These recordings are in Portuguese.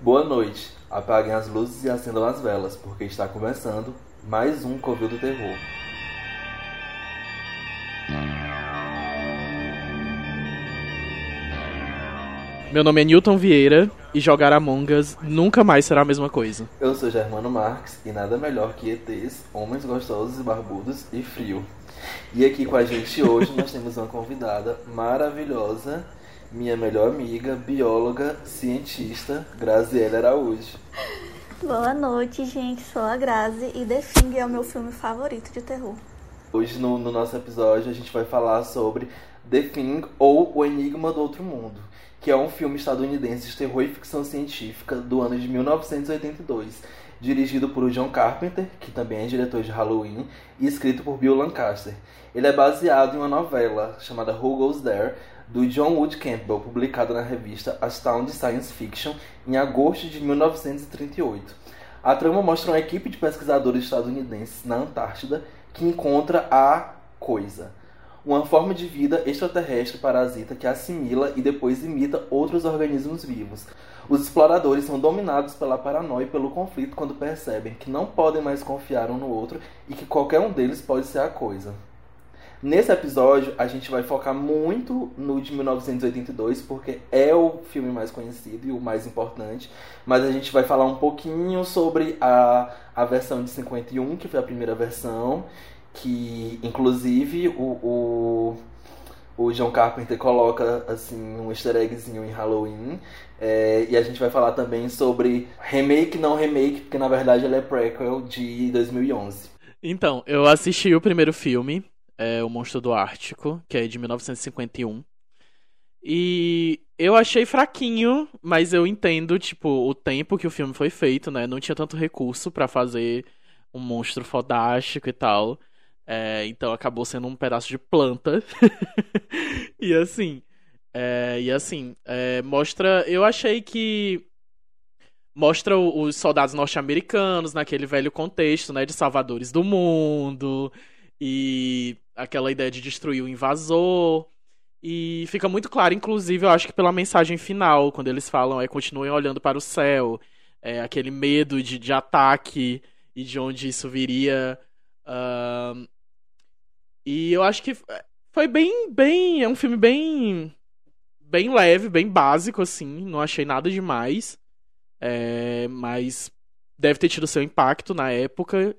Boa noite. Apaguem as luzes e acendam as velas, porque está começando mais um Covil do Terror. Meu nome é Newton Vieira e jogar Among Us nunca mais será a mesma coisa. Eu sou Germano Marques e nada melhor que ETs, homens gostosos e barbudos e frio. E aqui com a gente hoje nós temos uma convidada maravilhosa, minha melhor amiga, bióloga, cientista, Graziela Araújo. Boa noite, gente. Sou a Grazi e The Thing é o meu filme favorito de terror. Hoje no, no nosso episódio a gente vai falar sobre The Thing ou O Enigma do Outro Mundo, que é um filme estadunidense de terror e ficção científica do ano de 1982, dirigido por John Carpenter, que também é diretor de Halloween, e escrito por Bill Lancaster. Ele é baseado em uma novela chamada Who Goes There, do John Wood Campbell, publicada na revista Astound Science Fiction em agosto de 1938. A trama mostra uma equipe de pesquisadores estadunidenses na Antártida que encontra a coisa, uma forma de vida extraterrestre parasita que assimila e depois imita outros organismos vivos. Os exploradores são dominados pela paranoia e pelo conflito quando percebem que não podem mais confiar um no outro e que qualquer um deles pode ser a coisa. Nesse episódio, a gente vai focar muito no de 1982, porque é o filme mais conhecido e o mais importante. Mas a gente vai falar um pouquinho sobre a, a versão de 51, que foi a primeira versão, que inclusive o, o, o John Carpenter coloca assim um easter eggzinho em Halloween. É, e a gente vai falar também sobre remake, não remake, porque na verdade ele é prequel de 2011. Então, eu assisti o primeiro filme, é O Monstro do Ártico, que é de 1951. E eu achei fraquinho, mas eu entendo, tipo, o tempo que o filme foi feito, né? Não tinha tanto recurso para fazer um monstro fodástico e tal. É, então acabou sendo um pedaço de planta. e assim. É, e assim, é, mostra. Eu achei que. Mostra os soldados norte-americanos naquele velho contexto, né? De salvadores do mundo. E aquela ideia de destruir o invasor. E fica muito claro, inclusive, eu acho que pela mensagem final, quando eles falam, é continuem olhando para o céu, é, aquele medo de, de ataque e de onde isso viria. Uh, e eu acho que foi bem, bem, é um filme bem, bem leve, bem básico, assim, não achei nada demais, é, mas deve ter tido seu impacto na época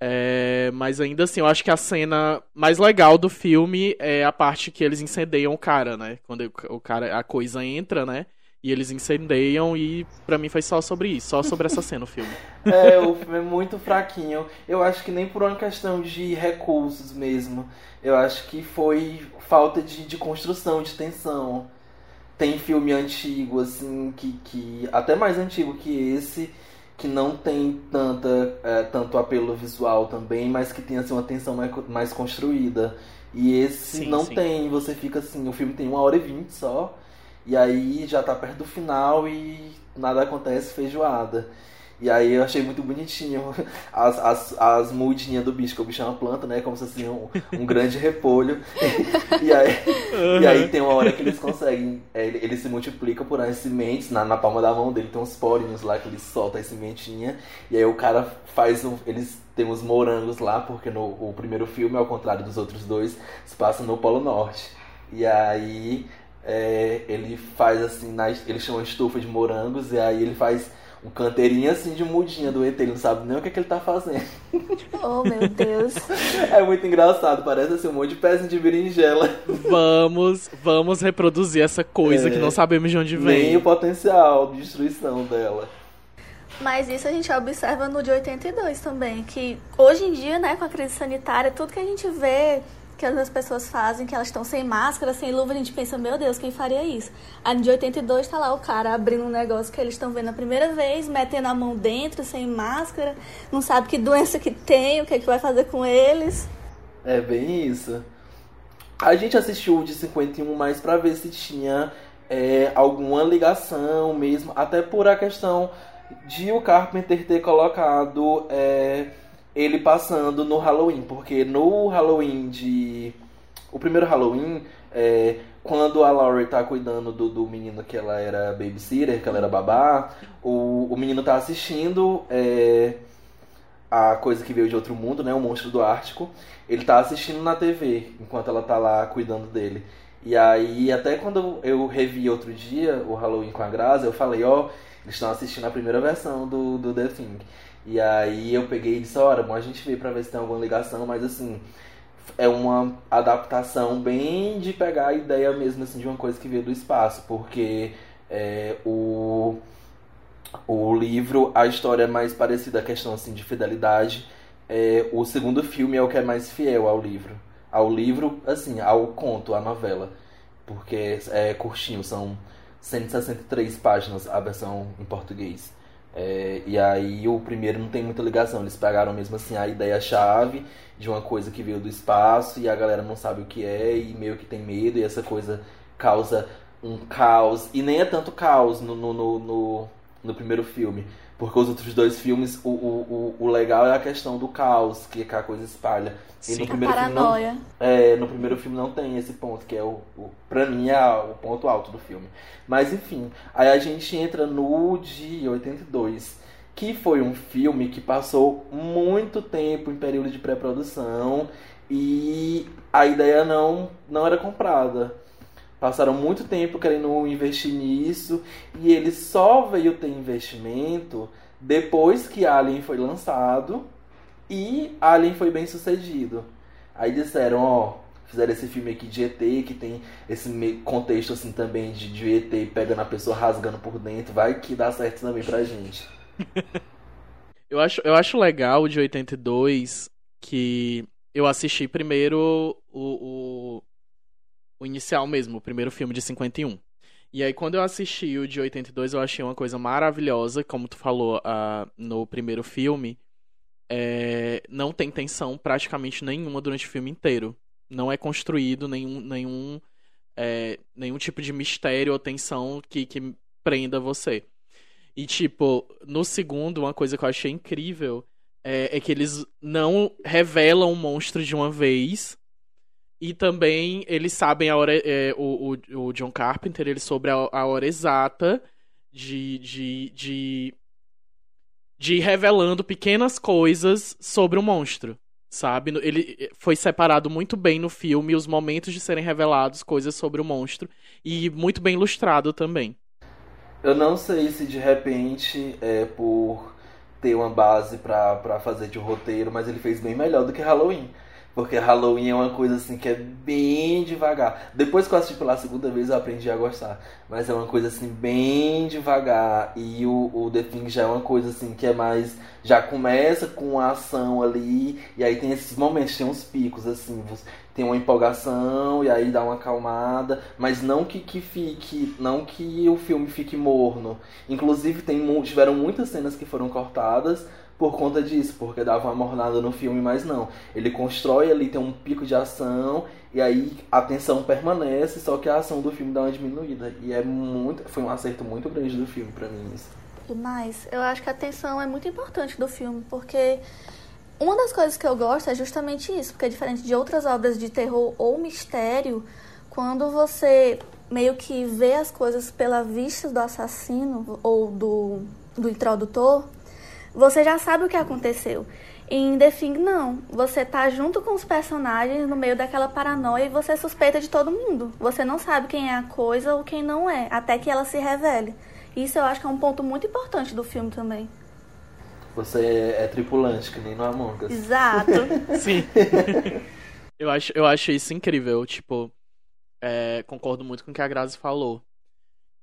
é, mas ainda assim, eu acho que a cena mais legal do filme é a parte que eles incendeiam o cara, né? Quando o cara, a coisa entra, né? E eles incendeiam e para mim foi só sobre isso, só sobre essa cena o filme. É, o filme é muito fraquinho. Eu acho que nem por uma questão de recursos mesmo. Eu acho que foi falta de, de construção, de tensão. Tem filme antigo, assim, que, que. Até mais antigo que esse que não tem tanta, é, tanto apelo visual também, mas que tem assim, uma tensão mais, mais construída. E esse sim, não sim. tem, você fica assim, o filme tem uma hora e vinte só, e aí já tá perto do final e nada acontece feijoada. E aí eu achei muito bonitinho as, as, as mudinhas do bicho, que o bicho é uma planta, né? Como se fosse um, um grande repolho. e, aí, uhum. e aí tem uma hora que eles conseguem, é, ele, ele se multiplica por umas sementes, na, na palma da mão dele tem uns porinhos lá que ele solta as sementinhas. E aí o cara faz um. Eles têm uns morangos lá, porque no o primeiro filme, ao contrário dos outros dois, se passa no Polo Norte. E aí é, ele faz assim, na, ele chama estufa de morangos, e aí ele faz um canteirinho assim de mudinha do ET, ele não sabe nem o que, é que ele tá fazendo. Oh, meu Deus. É muito engraçado, parece assim um monte de pezinho de berinjela. Vamos, vamos reproduzir essa coisa é, que não sabemos de onde vem. Nem o potencial de destruição dela. Mas isso a gente observa no de 82 também, que hoje em dia, né, com a crise sanitária, tudo que a gente vê que as pessoas fazem, que elas estão sem máscara, sem luva, a gente pensa, meu Deus, quem faria isso? Aí de 82 tá lá o cara abrindo um negócio que eles estão vendo a primeira vez, metendo a mão dentro, sem máscara, não sabe que doença que tem, o que, é que vai fazer com eles. É bem isso. A gente assistiu o de 51 mais para ver se tinha é, alguma ligação mesmo, até por a questão de o Carpenter ter colocado é, ele passando no Halloween, porque no Halloween de. O primeiro Halloween, é, quando a Laurie tá cuidando do, do menino que ela era babysitter, que ela era babá, o, o menino tá assistindo é, a coisa que veio de outro mundo, né? O monstro do Ártico. Ele tá assistindo na TV enquanto ela tá lá cuidando dele. E aí, até quando eu revi outro dia o Halloween com a Graça, eu falei, ó, oh, eles estão assistindo a primeira versão do, do The Thing. E aí eu peguei e disse, olha, bom a gente ver pra ver se tem alguma ligação, mas assim, é uma adaptação bem de pegar a ideia mesmo assim de uma coisa que veio do espaço, porque é, o, o livro, a história é mais parecida, a questão assim de fidelidade. É, o segundo filme é o que é mais fiel ao livro ao livro, assim, ao conto, à novela. Porque é curtinho, são 163 páginas a versão em português. É, e aí o primeiro não tem muita ligação, eles pegaram mesmo assim a ideia-chave de uma coisa que veio do espaço e a galera não sabe o que é e meio que tem medo e essa coisa causa um caos. E nem é tanto caos no, no, no, no, no primeiro filme, porque os outros dois filmes, o, o, o, o legal é a questão do caos que a coisa espalha. E no primeiro filme não, é, no primeiro filme não tem esse ponto, que é o, o pra mim é o ponto alto do filme. Mas enfim, aí a gente entra no de 82, que foi um filme que passou muito tempo em período de pré-produção e a ideia não, não era comprada. Passaram muito tempo querendo investir nisso e ele só veio ter investimento depois que Alien foi lançado e Alien foi bem sucedido. Aí disseram, ó, fizeram esse filme aqui de ET, que tem esse contexto assim também de, de ET pegando a pessoa rasgando por dentro, vai que dá certo também pra gente. eu, acho, eu acho legal de 82 que eu assisti primeiro o, o, o inicial mesmo, o primeiro filme de 51. E aí, quando eu assisti o de 82, eu achei uma coisa maravilhosa, como tu falou uh, no primeiro filme, é, não tem tensão praticamente nenhuma durante o filme inteiro. Não é construído nenhum, nenhum, é, nenhum tipo de mistério ou tensão que, que prenda você. E, tipo, no segundo, uma coisa que eu achei incrível é, é que eles não revelam o monstro de uma vez. E também eles sabem a hora. É, o, o, o, John Carpenter, ele sobre a, a hora exata de, de, de de revelando pequenas coisas sobre o monstro, sabe? Ele eh, foi separado muito bem no filme os momentos de serem revelados coisas sobre o monstro e muito bem ilustrado também. Eu não sei se de repente é por ter uma base para fazer de roteiro, mas ele fez bem melhor do que Halloween. Porque Halloween é uma coisa assim que é bem devagar. Depois que eu assisti pela segunda vez eu aprendi a gostar. Mas é uma coisa assim bem devagar. E o, o The Thing já é uma coisa assim que é mais. Já começa com a ação ali. E aí tem esses momentos, tem uns picos assim. Tem uma empolgação e aí dá uma acalmada. Mas não que, que fique. Não que o filme fique morno. Inclusive tem, tiveram muitas cenas que foram cortadas por conta disso, porque dava uma mornada no filme, mas não. Ele constrói ali, tem um pico de ação, e aí a tensão permanece, só que a ação do filme dá uma diminuída. E é muito. Foi um acerto muito grande do filme para mim isso. Demais. Eu acho que a tensão é muito importante do filme, porque uma das coisas que eu gosto é justamente isso, porque é diferente de outras obras de terror ou mistério, quando você meio que vê as coisas pela vista do assassino ou do, do introdutor, você já sabe o que aconteceu. Em The Thing, não. Você tá junto com os personagens no meio daquela paranoia e você suspeita de todo mundo. Você não sabe quem é a coisa ou quem não é, até que ela se revele. Isso eu acho que é um ponto muito importante do filme também. Você é, é tripulante, que nem no Among Us. Exato. Sim. eu, acho, eu acho isso incrível. Tipo, é, concordo muito com o que a Grazi falou.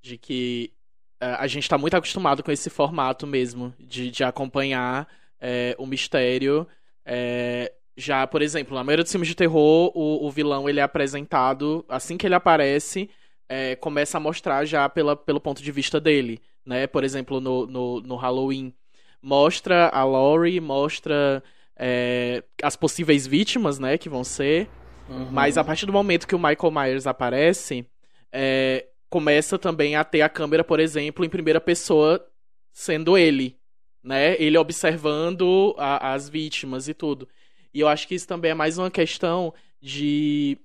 De que é, a gente está muito acostumado com esse formato mesmo, de, de acompanhar é, o mistério. É, já, por exemplo, na maioria dos filmes de terror, o, o vilão ele é apresentado, assim que ele aparece, é, começa a mostrar já pela, pelo ponto de vista dele. Né? Por exemplo, no, no, no Halloween, mostra a Laurie, mostra é, as possíveis vítimas né, que vão ser. Uhum. Mas a partir do momento que o Michael Myers aparece, é, começa também a ter a câmera, por exemplo, em primeira pessoa, sendo ele, né? Ele observando a, as vítimas e tudo. E eu acho que isso também é mais uma questão de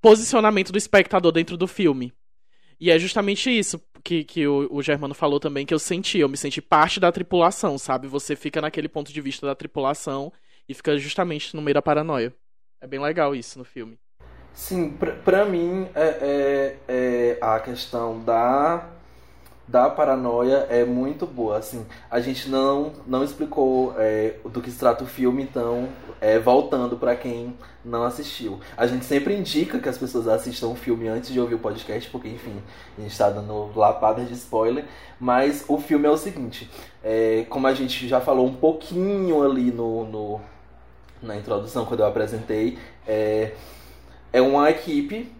posicionamento do espectador dentro do filme. E é justamente isso que, que o, o Germano falou também que eu senti. Eu me senti parte da tripulação, sabe? Você fica naquele ponto de vista da tripulação e fica justamente no meio da paranoia. É bem legal isso no filme. Sim, pra mim é, é, é a questão da da paranoia é muito boa. Assim, a gente não, não explicou é, do que se trata o filme, então, é, voltando para quem não assistiu. A gente sempre indica que as pessoas assistam o filme antes de ouvir o podcast, porque, enfim, a gente está dando lapadas de spoiler. Mas o filme é o seguinte: é, como a gente já falou um pouquinho ali no, no na introdução, quando eu apresentei, é, é uma equipe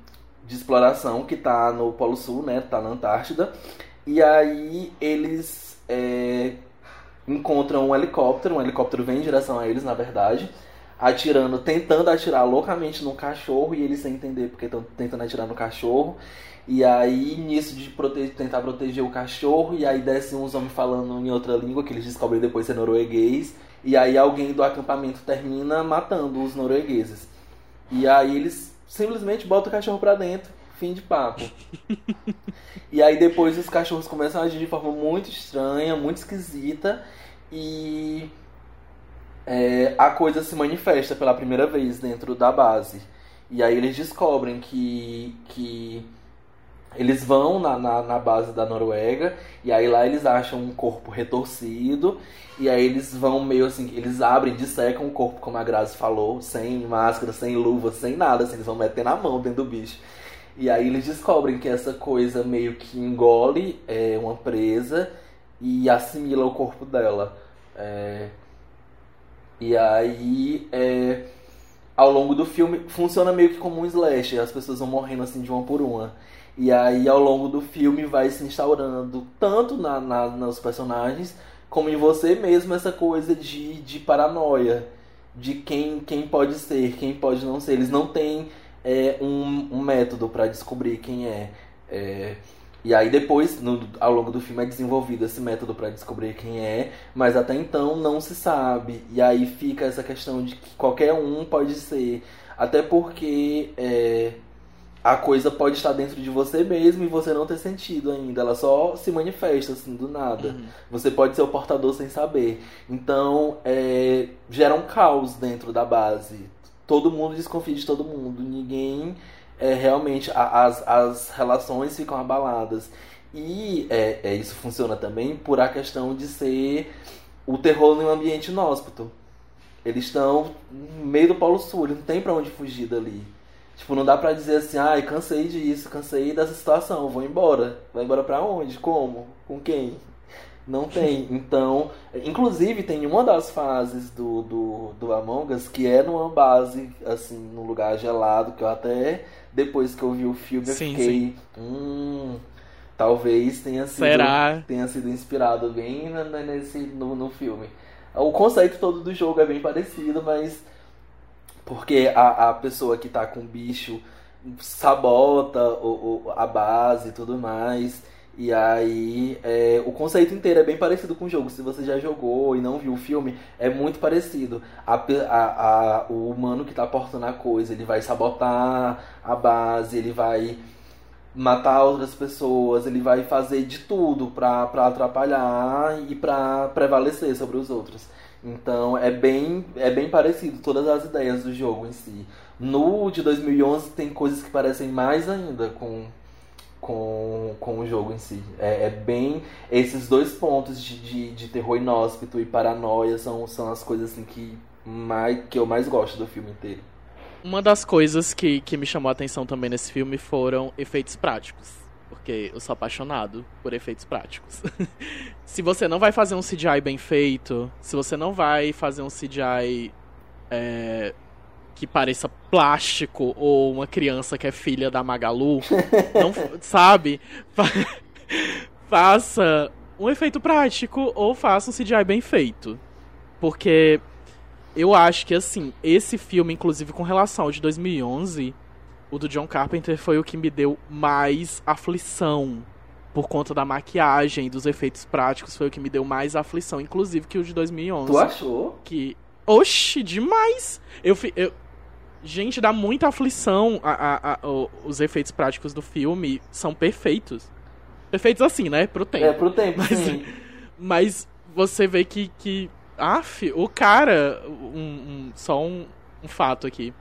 de exploração que está no Polo Sul, né? Tá na Antártida. E aí eles é, encontram um helicóptero, um helicóptero vem em direção a eles, na verdade, atirando, tentando atirar loucamente no cachorro e eles sem entender porque estão tentando atirar no cachorro. E aí, nisso de tentar proteger o cachorro, e aí desce uns homens falando em outra língua, que eles descobrem depois ser norueguês. E aí alguém do acampamento termina matando os noruegueses. E aí eles simplesmente botam o cachorro pra dentro Fim de papo. e aí depois os cachorros começam a agir de forma muito estranha, muito esquisita. E é, a coisa se manifesta pela primeira vez dentro da base. E aí eles descobrem que, que eles vão na, na, na, base da Noruega e aí lá eles acham um corpo retorcido e aí eles vão meio assim, eles abrem, dissecam o corpo, como a Grazi falou, sem máscara, sem luva, sem nada, assim, eles vão meter na mão dentro do bicho. E aí eles descobrem que essa coisa meio que engole é, uma presa e assimila o corpo dela. É, e aí, é, ao longo do filme, funciona meio que como um slasher, as pessoas vão morrendo assim de uma por uma. E aí, ao longo do filme, vai se instaurando tanto na, na, nos personagens, como em você mesmo, essa coisa de, de paranoia. De quem, quem pode ser, quem pode não ser. Eles não têm é, um, um método para descobrir quem é. é. E aí depois, no, ao longo do filme, é desenvolvido esse método para descobrir quem é, mas até então não se sabe. E aí fica essa questão de que qualquer um pode ser. Até porque é, a coisa pode estar dentro de você mesmo e você não ter sentido ainda. Ela só se manifesta assim do nada. Uhum. Você pode ser o portador sem saber. Então é, gera um caos dentro da base todo mundo desconfia de todo mundo. Ninguém é, realmente as, as relações ficam abaladas. E é, é, isso funciona também por a questão de ser o terror em um ambiente inóspito. Eles estão no meio do Polo Sul, não tem para onde fugir dali. Tipo, não dá pra dizer assim, ai, cansei disso, cansei dessa situação, vou embora. Vai embora pra onde? Como? Com quem? Não tem. Então, inclusive tem uma das fases do, do, do Among Us que é numa base, assim, num lugar gelado, que eu até, depois que eu vi o filme, eu sim, fiquei. Sim. Hum, talvez tenha sido, Será? tenha sido inspirado bem nesse, no, no filme. O conceito todo do jogo é bem parecido, mas. Porque a, a pessoa que tá com o bicho sabota o, o, a base e tudo mais. E aí, é, o conceito inteiro é bem parecido com o jogo. Se você já jogou e não viu o filme, é muito parecido. A, a, a, o humano que tá portando a coisa, ele vai sabotar a base, ele vai matar outras pessoas, ele vai fazer de tudo pra, pra atrapalhar e pra prevalecer sobre os outros. Então é bem, é bem parecido todas as ideias do jogo em si. No de 2011 tem coisas que parecem mais ainda com com, com o jogo em si. É, é bem. Esses dois pontos de, de, de, terror inóspito e paranoia são, são as coisas assim, que, mais, que eu mais gosto do filme inteiro. Uma das coisas que, que me chamou a atenção também nesse filme foram efeitos práticos. Porque eu sou apaixonado por efeitos práticos. se você não vai fazer um CGI bem feito, se você não vai fazer um CGI é, que pareça plástico ou uma criança que é filha da Magalu, não sabe? faça um efeito prático ou faça um CGI bem feito. Porque eu acho que assim, esse filme inclusive com relação ao de 2011, o do John Carpenter foi o que me deu mais aflição. Por conta da maquiagem, dos efeitos práticos, foi o que me deu mais aflição, inclusive que o de 2011. Tu achou? Que Oxi, demais! Eu, eu, Gente, dá muita aflição. A, a, a, os efeitos práticos do filme são perfeitos. Perfeitos assim, né? Pro tempo. É, pro tempo, mas, sim. mas você vê que. que af, o cara. Um, um, só um, um fato aqui.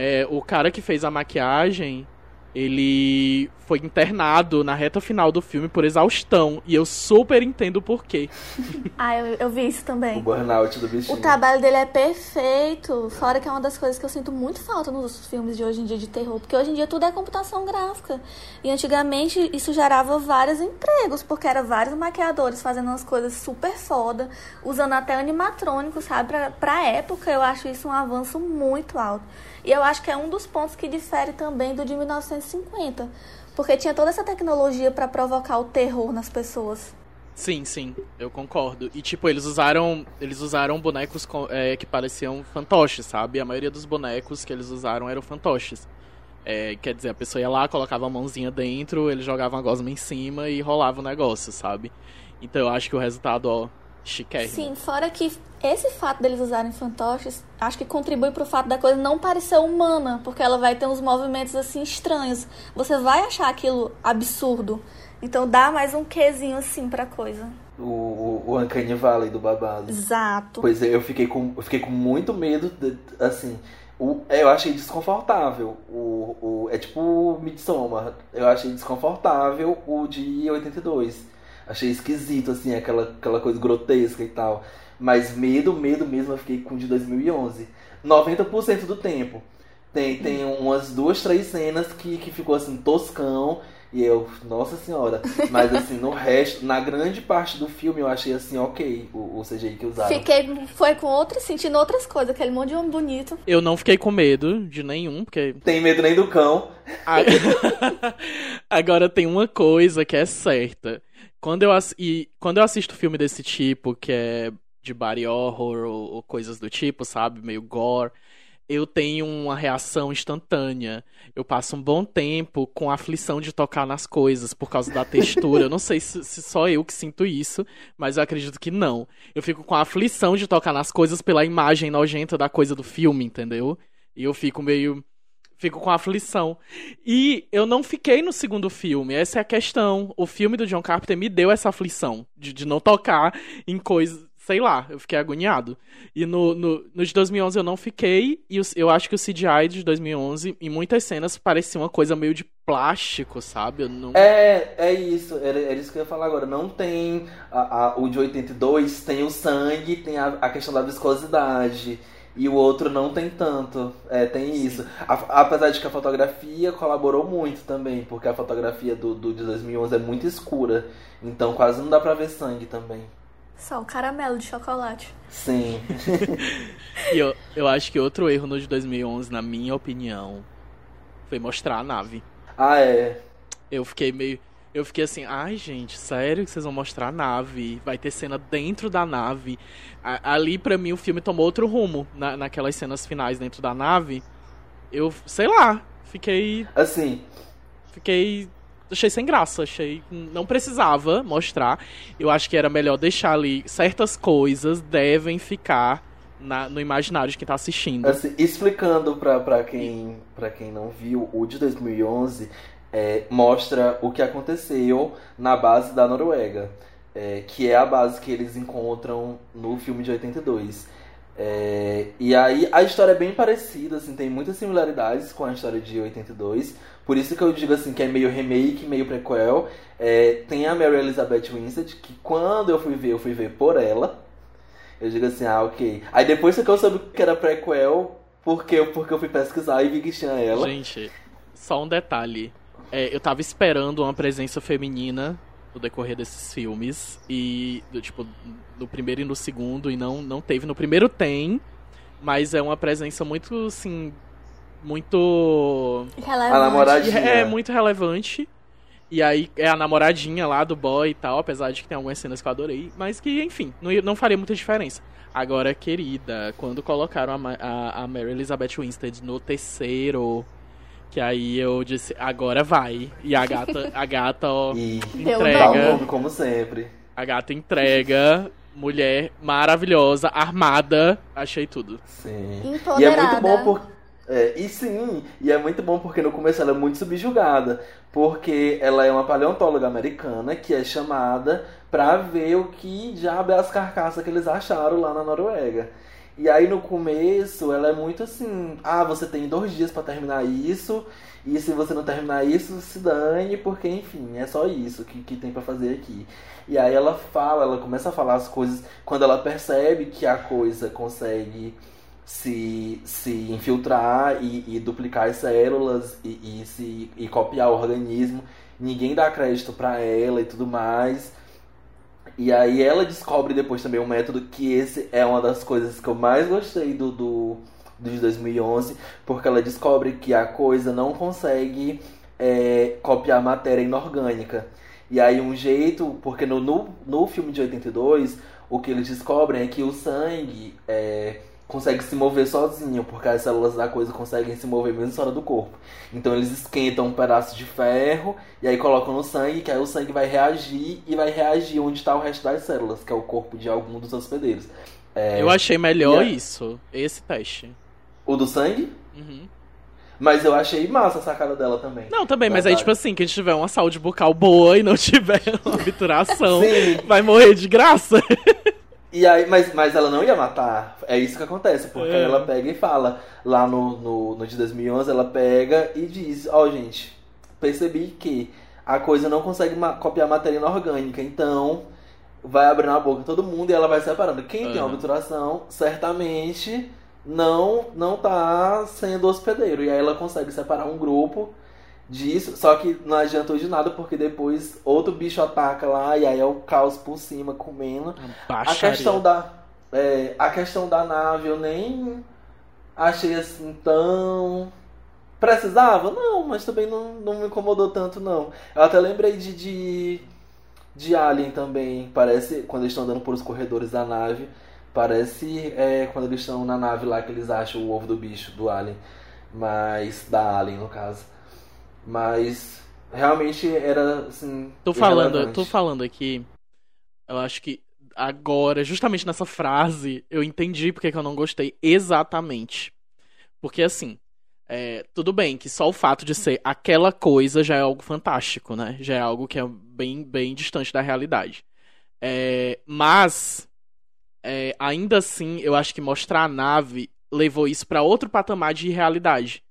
É, o cara que fez a maquiagem ele foi internado na reta final do filme por exaustão. E eu super entendo o porquê. ah, eu, eu vi isso também. O burnout do bichinho. O trabalho dele é perfeito. Fora que é uma das coisas que eu sinto muito falta nos filmes de hoje em dia de terror. Porque hoje em dia tudo é computação gráfica. E antigamente isso gerava vários empregos. Porque era vários maquiadores fazendo umas coisas super foda. Usando até animatrônico, sabe? Pra, pra época eu acho isso um avanço muito alto. E eu acho que é um dos pontos que difere também do de 1950, porque tinha toda essa tecnologia para provocar o terror nas pessoas. Sim, sim, eu concordo. E tipo, eles usaram, eles usaram bonecos é, que pareciam fantoches, sabe? A maioria dos bonecos que eles usaram eram fantoches. É, quer dizer, a pessoa ia lá, colocava a mãozinha dentro, eles jogavam a gosma em cima e rolava o negócio, sabe? Então eu acho que o resultado, ó, chiquérrimo. Sim, fora que esse fato deles usarem fantoches, acho que contribui pro fato da coisa não parecer humana, porque ela vai ter uns movimentos assim estranhos. Você vai achar aquilo absurdo. Então dá mais um quezinho assim pra coisa. O, o, o Uncanny Valley do babado. Exato. Pois é, eu fiquei com, eu fiquei com muito medo, de, assim, o, eu achei desconfortável. O, o, é tipo Midsommar. Eu achei desconfortável o de 82. Achei esquisito, assim, aquela, aquela coisa grotesca e tal. Mas medo, medo mesmo, eu fiquei com o de 2011. 90% do tempo. Tem, tem umas duas, três cenas que, que ficou assim, toscão. E eu, nossa senhora. Mas assim, no resto, na grande parte do filme, eu achei assim, ok, o, o CGI que usaram. Fiquei, foi com outras, sentindo outras coisas, aquele monte de homem bonito. Eu não fiquei com medo de nenhum, porque. Tem medo nem do cão. Agora tem uma coisa que é certa. Quando eu, e, quando eu assisto filme desse tipo, que é de body horror ou, ou coisas do tipo, sabe? Meio gore eu tenho uma reação instantânea. Eu passo um bom tempo com a aflição de tocar nas coisas por causa da textura. eu não sei se, se, só eu que sinto isso, mas eu acredito que não. Eu fico com a aflição de tocar nas coisas pela imagem nojenta da coisa do filme, entendeu? E eu fico meio. Fico com aflição. E eu não fiquei no segundo filme, essa é a questão. O filme do John Carpenter me deu essa aflição de, de não tocar em coisas sei lá, eu fiquei agoniado. E no, no, no de 2011 eu não fiquei, e eu acho que o CGI de 2011, em muitas cenas, parecia uma coisa meio de plástico, sabe? Não... É, é isso, era, era, isso que eu ia falar agora. Não tem. A, a, o de 82 tem o sangue, tem a, a questão da viscosidade. E o outro não tem tanto. É, tem Sim. isso. A, apesar de que a fotografia colaborou muito também, porque a fotografia do, do de 2011 é muito escura. Então quase não dá pra ver sangue também. Só o caramelo de chocolate. Sim. e eu, eu acho que outro erro no de 2011, na minha opinião, foi mostrar a nave. Ah, é. Eu fiquei meio. Eu fiquei assim, ai gente, sério que vocês vão mostrar a nave? Vai ter cena dentro da nave. A, ali, pra mim, o filme tomou outro rumo na, naquelas cenas finais dentro da nave. Eu, sei lá, fiquei. Assim. Fiquei achei sem graça, achei não precisava mostrar. Eu acho que era melhor deixar ali certas coisas devem ficar na, no imaginário de quem tá assistindo. Assim, explicando pra, pra, quem, pra quem não viu, o de 2011 é, mostra o que aconteceu na base da Noruega, é, que é a base que eles encontram no filme de 82. É, e aí a história é bem parecida, assim, tem muitas similaridades com a história de 82. Por isso que eu digo assim que é meio remake, meio prequel. É, tem a Mary Elizabeth Winstead, que quando eu fui ver, eu fui ver por ela. Eu digo assim, ah, ok. Aí depois que eu soube que era prequel, porque, porque eu fui pesquisar e vi que tinha ela. Gente, só um detalhe. É, eu tava esperando uma presença feminina no decorrer desses filmes. E, do, tipo, no primeiro e no segundo, e não, não teve. No primeiro tem, mas é uma presença muito, assim. Muito. Relevante. A namoradinha. É, muito relevante. E aí é a namoradinha lá do boy e tal, apesar de que tem algumas cenas que eu adorei, mas que, enfim, não, não faria muita diferença. Agora, querida, quando colocaram a, a, a Mary Elizabeth Winstead no terceiro que aí eu disse, agora vai. E a gata, a gata, ó, e entrega. Nome, como sempre. A gata entrega. Mulher maravilhosa, armada. Achei tudo. Sim. E é muito bom por, É, e sim, e é muito bom porque no começo ela é muito subjugada, porque ela é uma paleontóloga americana que é chamada pra ver o que diabo é as carcaças que eles acharam lá na Noruega. E aí no começo ela é muito assim, ah, você tem dois dias para terminar isso, e se você não terminar isso, se dane, porque enfim, é só isso que, que tem para fazer aqui. E aí ela fala, ela começa a falar as coisas quando ela percebe que a coisa consegue se, se infiltrar e, e duplicar as células e, e, se, e copiar o organismo. Ninguém dá crédito para ela e tudo mais. E aí ela descobre depois também um método que esse é uma das coisas que eu mais gostei do, do, de 2011, porque ela descobre que a coisa não consegue é, copiar matéria inorgânica. E aí um jeito, porque no, no, no filme de 82, o que eles descobrem é que o sangue é, consegue se mover sozinho, porque as células da coisa conseguem se mover mesmo fora do corpo. Então eles esquentam um pedaço de ferro e aí colocam no sangue, que aí o sangue vai reagir e vai reagir onde está o resto das células, que é o corpo de algum dos hospedeiros. É... Eu achei melhor isso, esse teste. O do sangue? Uhum. Mas eu achei massa a sacada dela também. Não, também, mas aí, tipo assim, quem tiver uma saúde bucal boa e não tiver uma obturação, vai morrer de graça. E aí, mas, mas ela não ia matar. É isso que acontece, porque é. ela pega e fala. Lá no, no, no de 2011, ela pega e diz: Ó, oh, gente, percebi que a coisa não consegue copiar matéria inorgânica, então vai abrindo a boca todo mundo e ela vai separando. Quem uhum. tem obturação, certamente não não tá sendo hospedeiro. E aí ela consegue separar um grupo disso, só que não adiantou de nada porque depois outro bicho ataca lá e aí é o caos por cima comendo. A questão da é, a questão da nave eu nem achei assim tão precisava não, mas também não, não me incomodou tanto não. Eu até lembrei de, de de Alien também, parece quando eles estão andando por os corredores da nave, parece é, quando eles estão na nave lá que eles acham o ovo do bicho do Alien, mas da Alien no caso. Mas realmente era assim. Tô falando, tô falando aqui. Eu acho que agora, justamente nessa frase, eu entendi porque que eu não gostei exatamente. Porque assim, é, tudo bem que só o fato de ser aquela coisa já é algo fantástico, né? Já é algo que é bem, bem distante da realidade. É, mas, é, ainda assim, eu acho que mostrar a nave levou isso para outro patamar de realidade.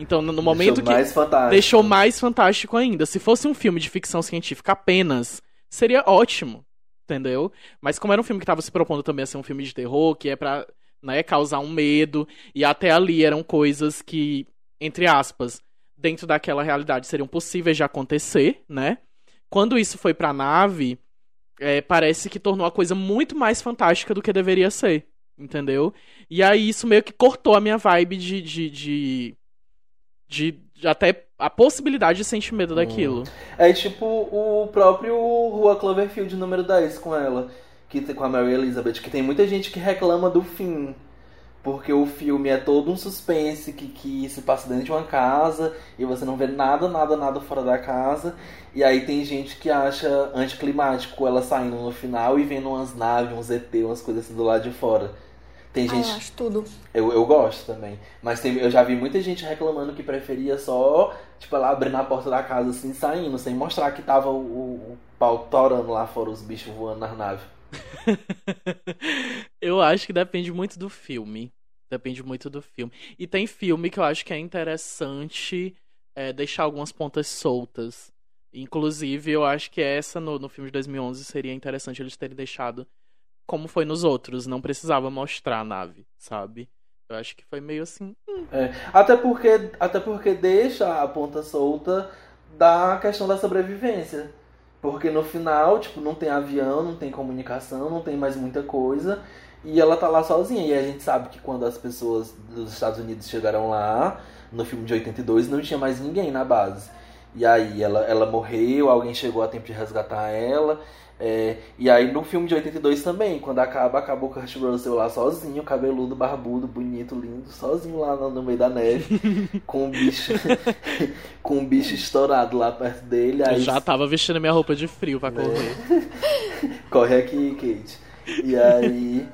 Então, no momento deixou que. Mais fantástico. Deixou mais fantástico ainda. Se fosse um filme de ficção científica apenas, seria ótimo. Entendeu? Mas como era um filme que estava se propondo também a ser um filme de terror, que é pra né, causar um medo, e até ali eram coisas que, entre aspas, dentro daquela realidade seriam possíveis de acontecer, né? Quando isso foi pra nave, é, parece que tornou a coisa muito mais fantástica do que deveria ser. Entendeu? E aí isso meio que cortou a minha vibe de, de, de de, de até a possibilidade de sentir medo daquilo. É tipo o próprio Rua Cloverfield número 10 com ela, que com a Mary Elizabeth, que tem muita gente que reclama do fim. Porque o filme é todo um suspense que, que se passa dentro de uma casa e você não vê nada, nada, nada fora da casa. E aí tem gente que acha anticlimático ela saindo no final e vendo umas naves, uns ET, umas coisas assim do lado de fora. Tem gente. Ah, eu acho tudo. Eu, eu gosto também. Mas tem, eu já vi muita gente reclamando que preferia só, tipo, ela abrindo a porta da casa assim, saindo, sem mostrar que tava o, o, o pau torando lá fora, os bichos voando nas naves. eu acho que depende muito do filme. Depende muito do filme. E tem filme que eu acho que é interessante é, deixar algumas pontas soltas. Inclusive, eu acho que essa no, no filme de 2011 seria interessante eles terem deixado como foi nos outros, não precisava mostrar a nave, sabe? Eu acho que foi meio assim. Hum. É, até porque até porque deixa a ponta solta da questão da sobrevivência. Porque no final, tipo, não tem avião, não tem comunicação, não tem mais muita coisa. E ela tá lá sozinha. E a gente sabe que quando as pessoas dos Estados Unidos chegaram lá, no filme de 82, não tinha mais ninguém na base. E aí ela, ela morreu, alguém chegou a tempo de resgatar ela. É, e aí no filme de 82 também, quando acaba, acabou o Kurt Russell lá sozinho, cabeludo, barbudo, bonito, lindo, sozinho lá no, no meio da neve, com um bicho com um bicho estourado lá perto dele. Aí... Eu já tava vestindo minha roupa de frio pra correr. Corre aqui, Kate. E aí.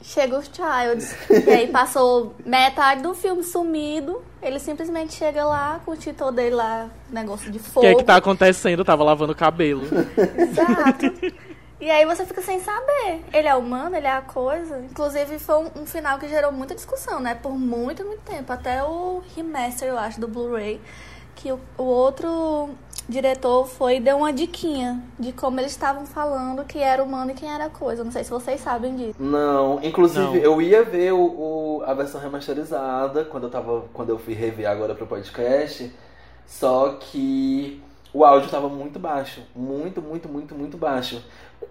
chega os Childs. e aí passou metade do filme sumido. Ele simplesmente chega lá com o título dele lá, negócio de O fogo. que é que tá acontecendo? Tava lavando o cabelo. Exato. E aí você fica sem saber. Ele é humano, ele é a coisa. Inclusive foi um, um final que gerou muita discussão, né? Por muito, muito tempo. Até o remaster, eu acho, do Blu-ray. Que o, o outro diretor foi e deu uma diquinha de como eles estavam falando que era humano e quem era coisa. Não sei se vocês sabem disso. Não, inclusive Não. eu ia ver o, o- a versão remasterizada quando eu tava. Quando eu fui rever agora pro podcast. Só que o áudio tava muito baixo. Muito, muito, muito, muito baixo.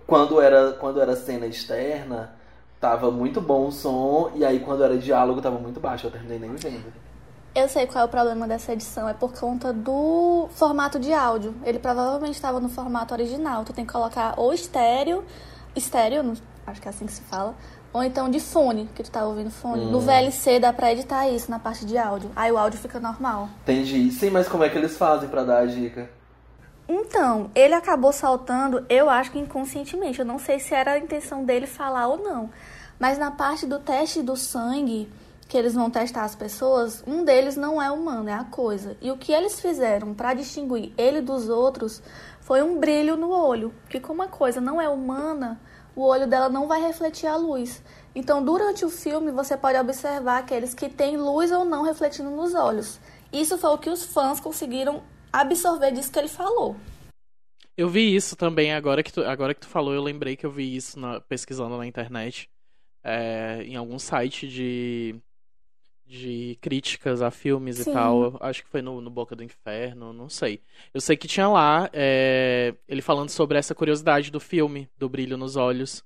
Quando era, quando era cena externa, tava muito bom o som, e aí quando era diálogo tava muito baixo, eu terminei nem vendo. Eu sei qual é o problema dessa edição, é por conta do formato de áudio. Ele provavelmente estava no formato original. Tu tem que colocar ou estéreo, estéreo, acho que é assim que se fala, ou então de fone, que tu tá ouvindo fone. No VLC dá pra editar isso na parte de áudio. Aí o áudio fica normal. Entendi. Sim, mas como é que eles fazem pra dar a dica? Então, ele acabou saltando, eu acho que inconscientemente. Eu não sei se era a intenção dele falar ou não. Mas na parte do teste do sangue, que eles vão testar as pessoas, um deles não é humano, é a coisa. E o que eles fizeram para distinguir ele dos outros foi um brilho no olho. Que como a coisa não é humana, o olho dela não vai refletir a luz. Então, durante o filme, você pode observar aqueles que têm luz ou não refletindo nos olhos. Isso foi o que os fãs conseguiram absorver disso que ele falou. Eu vi isso também, agora que tu, agora que tu falou, eu lembrei que eu vi isso na- pesquisando na internet. é, em algum site de, de críticas a filmes Sim. e tal. Acho que foi no, no Boca do Inferno, não sei. Eu sei que tinha lá é, ele falando sobre essa curiosidade do filme, do brilho nos olhos.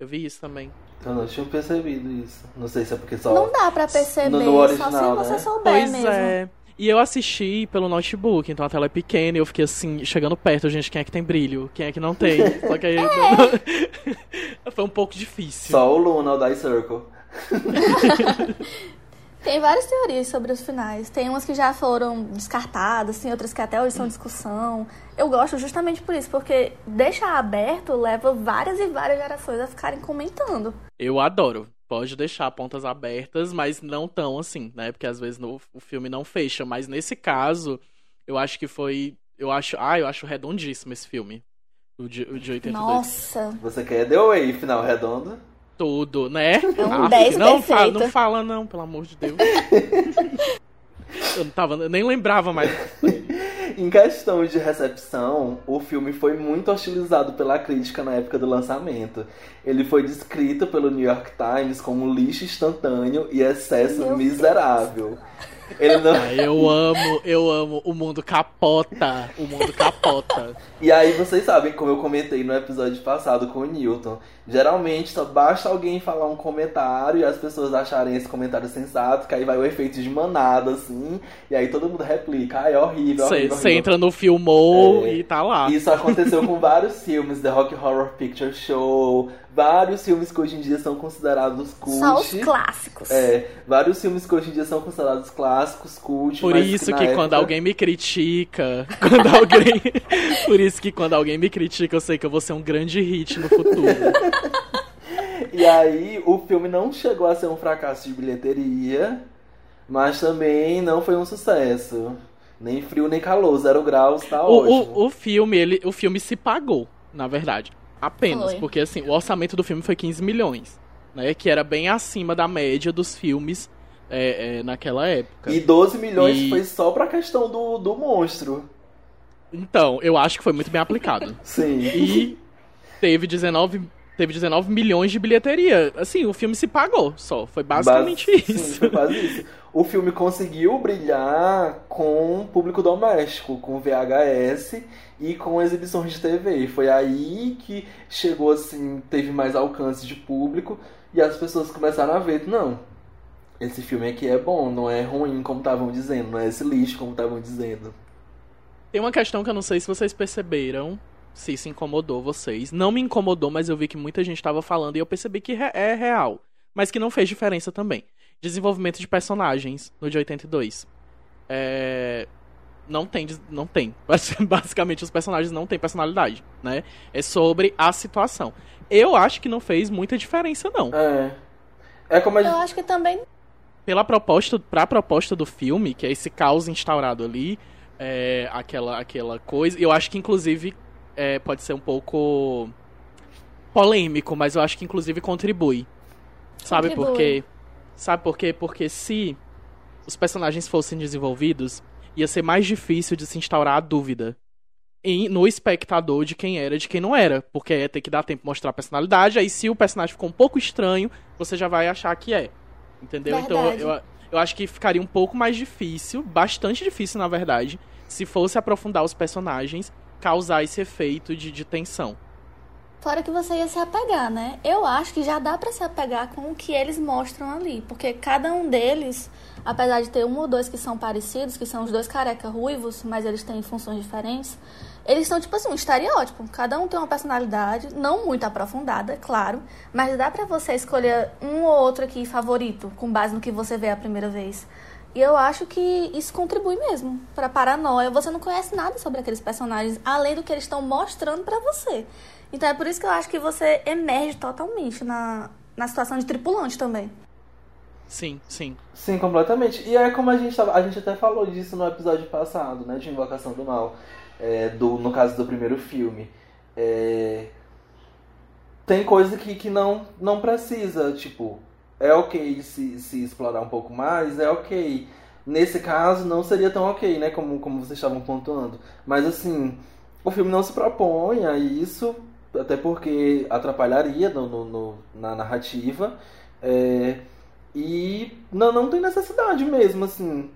Eu vi isso também. Eu não tinha percebido isso. Não sei se é porque só. Não dá pra perceber, no- no só original, se você né? souber Pois mesmo. é. E eu assisti pelo notebook, então a tela é pequena e eu fiquei assim, chegando perto, gente, quem é que tem brilho? Quem é que não tem? Só que aí. Foi um pouco difícil. Só o Luna, o Die Circle. Tem várias teorias sobre os finais. Tem umas que já foram descartadas, tem outras que até hoje são discussão. Eu gosto justamente por isso, porque deixar aberto leva várias e várias gerações a ficarem comentando. Eu adoro. Pode deixar pontas abertas, mas não tão assim, né? Porque às vezes no- o filme não fecha. Mas nesse caso, eu acho que foi. Eu acho. Ah, eu acho redondíssimo esse filme. O de, o de 82. Nossa, Você quer The Way, final redondo? Tudo, né? É um Ah, 10 não, fa perfeito. não fala, não, pelo amor de Deus. eu não tava. Eu nem lembrava mais. Em questão de recepção, o filme foi muito hostilizado pela crítica na época do lançamento. Ele foi descrito pelo New York Times como lixo instantâneo e excesso Meu Deus. Ele não... Ah, eu amo, eu amo. O mundo capota. O mundo capota. E aí vocês sabem, como eu comentei no episódio passado com o Newton, geralmente só basta alguém falar um comentário e as pessoas acharem esse comentário sensato, que aí vai o efeito de manada, assim, e aí todo mundo replica, ah, é horrível, Você entra no Filmou É. e tá lá. Isso aconteceu com vários filmes, The Rock Horror Picture Show, vários filmes que hoje em dia são considerados cult. só os clássicos. É, vários filmes que hoje em dia são considerados clássicos, cult, Por mas isso na que época- quando alguém me critica, quando alguém, por isso que quando alguém me critica, eu sei que eu vou ser um grande hit no futuro. E aí, o filme não chegou a ser um fracasso de bilheteria, mas também não foi um sucesso. Nem frio nem calor, zero graus, tá O, ótimo. o, o filme, ele, o filme se pagou, na verdade. Apenas, Foi. porque assim, o orçamento do filme foi 15 milhões, né? Que era bem acima da média dos filmes é, é, naquela época. E 12 milhões E- foi só pra questão do, do monstro. Então, eu acho que foi muito bem aplicado. Sim. E teve 19, teve 19 milhões de bilheteria. Assim, o filme se pagou só. Foi basicamente Bas- Sim, isso. foi quase isso. O filme conseguiu brilhar com público doméstico, com VHS e com exibições de TV. E Foi aí que chegou assim, teve mais alcance de público e as pessoas começaram a ver, não, esse filme aqui é bom, não é ruim como estavam dizendo, não é esse lixo como estavam dizendo. Tem uma questão que eu não sei se vocês perceberam, se isso incomodou vocês. Não me incomodou, mas eu vi que muita gente estava falando e eu percebi que é real. Mas que não fez diferença também. Desenvolvimento de personagens no de 82. É... Não tem, não tem. Basicamente, os personagens não têm personalidade, né? É sobre a situação. Eu acho que não fez muita diferença, não. É. É como a Eu acho que também. Pela proposta, pra proposta do filme, que é esse caos instaurado ali, é, aquela, aquela coisa. Eu acho que, inclusive, é, pode ser um pouco polêmico, mas eu acho que, inclusive, contribui. Sabe por Contribui. quê? Sabe por quê? Porque se os personagens fossem desenvolvidos, ia ser mais difícil de se instaurar a dúvida em- no espectador de quem era e de quem não era. Porque ia ter que dar tempo de mostrar a personalidade, aí se o personagem ficou um pouco estranho, você já vai achar que é. Entendeu? Então Verdade. eu, eu acho que ficaria um pouco mais difícil, bastante difícil na verdade, se fosse aprofundar os personagens, causar esse efeito de, de tensão. Fora que você ia se apegar, né? Eu acho que já dá pra se apegar com o que eles mostram ali. Porque cada um deles, apesar de ter um ou dois que são parecidos, que são os dois careca ruivos, mas eles têm funções diferentes, eles são tipo assim, um estereótipo. Cada um tem uma personalidade, não muito aprofundada, é claro, mas dá pra você escolher um ou outro aqui favorito, com base no que você vê a primeira vez. E eu acho que isso contribui mesmo pra paranoia. Você não conhece nada sobre aqueles personagens, além do que eles estão mostrando pra você. Então é por isso que eu acho que você emerge totalmente na, na situação de tripulante também. Sim, sim. Sim, completamente. E é como a gente tava, a gente até falou disso no episódio passado, né, de Invocação do Mal, é, do, no caso do primeiro filme. É, tem coisa que, que não, não precisa, tipo, é ok se, se explorar um pouco mais, é ok. Nesse caso não seria tão ok, né, como, como vocês estavam pontuando. Mas assim, o filme não se propõe a isso, até porque atrapalharia no, no- no- na narrativa. É, e não, não tem necessidade mesmo, assim.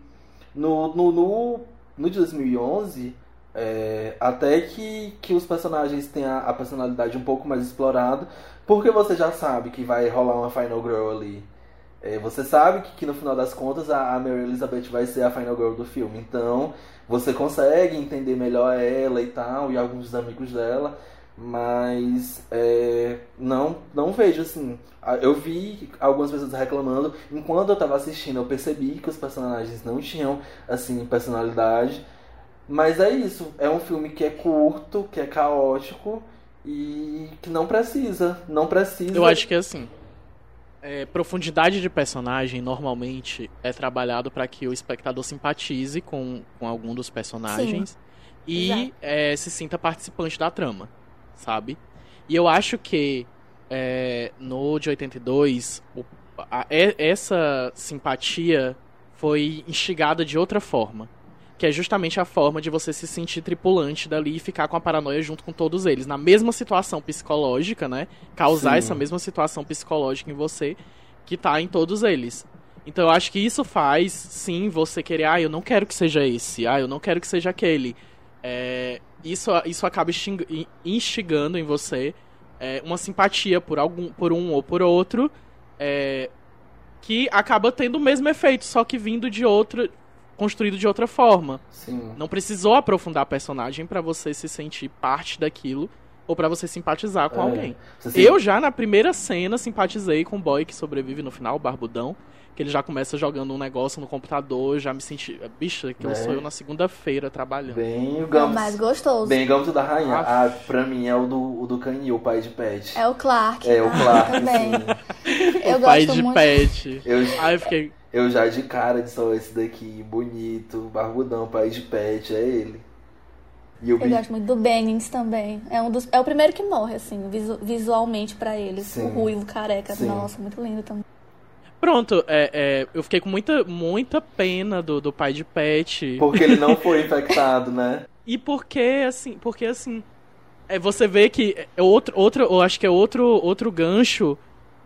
No, no, no, no de 2011, é, até que, que os personagens tenham a, a personalidade um pouco mais explorada, porque você já sabe que vai rolar uma Final Girl ali. É, você sabe que, que no final das contas a, a Mary Elizabeth vai ser a Final Girl do filme. Então você consegue entender melhor ela e tal, e alguns amigos dela. Mas é, não, não vejo assim. Ah, Eu vi algumas pessoas reclamando. Enquanto eu tava assistindo, eu percebi que os personagens não tinham assim personalidade. Mas é isso. É um filme que é curto, que é caótico e que não precisa. Não precisa. Eu acho que assim. é, profundidade de personagem normalmente é trabalhado para que o espectador simpatize com, com algum dos personagens e exato. é, se sinta participante da trama, sabe? E eu acho que é, no de 82 o- a- essa simpatia foi instigada de outra forma. Que é justamente a forma de você se sentir tripulante dali e ficar com a paranoia junto com todos eles. Na mesma situação psicológica, né? Causar Sim. essa mesma situação psicológica em você que tá em todos eles. Então eu acho que isso faz, sim, você querer, ah, eu não quero que seja esse, ah, eu não quero que seja aquele. É, isso, isso acaba instig- in- instigando em você é, uma simpatia por algum, por um ou por outro, é, que acaba tendo o mesmo efeito, só que vindo de outra, construído de outra forma. Sim. Não precisou aprofundar a personagem pra você se sentir parte daquilo ou pra você simpatizar com É. alguém. Você Eu já na primeira cena simpatizei com o boy que sobrevive no final, o Barbudão. Que ele já começa jogando um negócio no computador, já me senti. Bicha, que eu sou eu na segunda-feira trabalhando. Bem o É o Gambit. mais gostoso. Bem Gambit da Rainha. Ah. Ah, pra mim é o do, o do Canil, o pai de Pet. É o Clark. É, o Ah, Clark, também. sim. Eu o pai gosto de muito. pet. Eu, Aí eu fiquei. eu já de cara de só esse daqui, bonito, barbudão, pai de Pet, é ele. E o Eu gosto muito do Bennings também. É, um dos, é o primeiro que morre, assim, visu- visualmente pra eles. Sim. O ruivo careca. Sim. Nossa, muito lindo também. Pronto, é, é, eu fiquei com muita, muita pena do, do pai de pet. Porque ele não foi infectado, né? E porque, assim, porque assim. É, você vê que é outro, outro, eu acho que é outro, outro gancho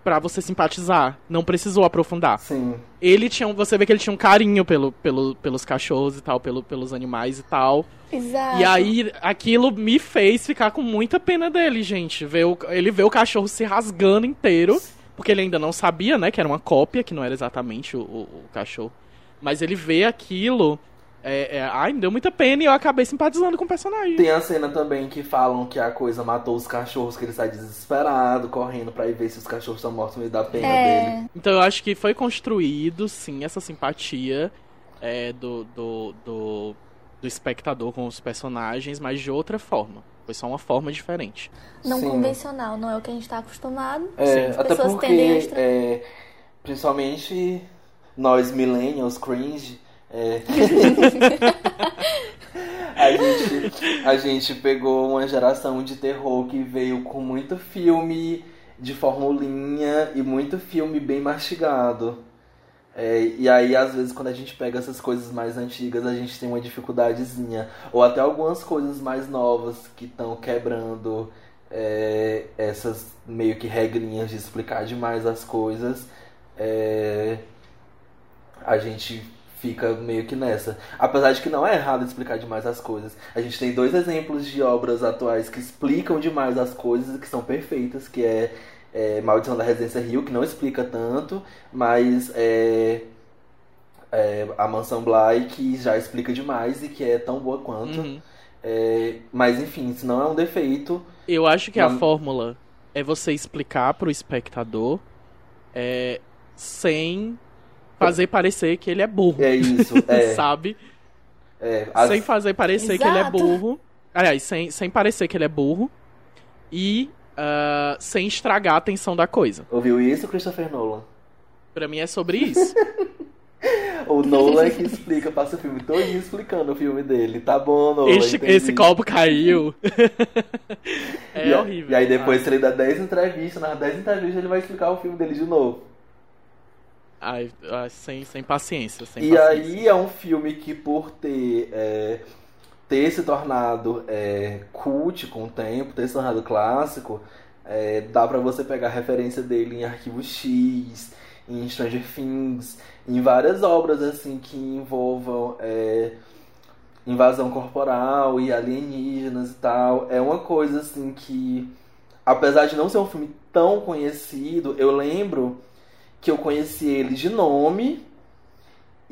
pra você simpatizar. Não precisou aprofundar. Sim. Ele tinha, um- você vê que ele tinha um carinho pelo, pelo, pelos cachorros e tal, pelo, pelos animais e tal. Exato. E aí, aquilo me fez ficar com muita pena dele, gente. Ver o- ele vê o cachorro se rasgando inteiro, porque ele ainda não sabia, né, que era uma cópia, que não era exatamente o, o- o cachorro. Mas ele vê aquilo. É, é, ai, me deu muita pena e eu acabei simpatizando com o personagem. Tem a cena também que falam que a coisa matou os cachorros, que ele sai desesperado, correndo pra ir ver se os cachorros estão mortos no meio da pena dele. É, Então eu acho que foi construído, sim, essa simpatia é, do, do, do, do espectador com os personagens, mas de outra forma. Foi só uma forma diferente. não Sim. convencional, não é o que a gente tá acostumado. É, As até pessoas tendem a porque estranhar. é, principalmente nós millennials cringe, é... a, gente, a gente pegou uma geração de terror que veio com muito filme de formulinha e muito filme bem mastigado. É, e aí, às vezes, quando a gente pega essas coisas mais antigas, a gente tem uma dificuldadezinha. Ou até algumas coisas mais novas que estão quebrando é, essas meio que regrinhas de explicar demais as coisas. É, a gente fica meio que nessa. Apesar de que não é errado explicar demais as coisas. A gente tem dois exemplos de obras atuais que explicam demais as coisas, que são perfeitas, que é, é Maldição da Residência Rio, que não explica tanto, mas é, é, a Mansão Bly, que já explica demais e que é tão boa quanto. Uhum. É, mas enfim, isso não é um defeito. Eu acho que não... a fórmula é você explicar pro espectador é, sem fazer parecer que ele é burro. É isso, é. Sabe? É, as... Sem fazer parecer Exato. que ele é burro. Aliás, sem, sem parecer que ele é burro. E uh, sem estragar a atenção da coisa. Ouviu isso, Christopher Nolan? Pra mim é sobre isso. o Nolan é que explica, passa o filme todo explicando o filme dele. Tá bom, Nolan. Esse, esse copo caiu. é e, horrível. E aí depois, se ele dá 10 entrevistas, nas 10 entrevistas ele vai explicar o filme dele de novo. Ai, ai, sem, sem paciência. Sem e paciência. aí é um filme que, por ter, é, ter se tornado é, cult com o tempo, ter se tornado clássico, é, dá para você pegar referência dele em Arquivo X, em Stranger Things, em várias obras assim que envolvam é, invasão corporal e alienígenas e tal. É uma coisa assim que, apesar de não ser um filme tão conhecido, eu lembro que eu conheci ele de nome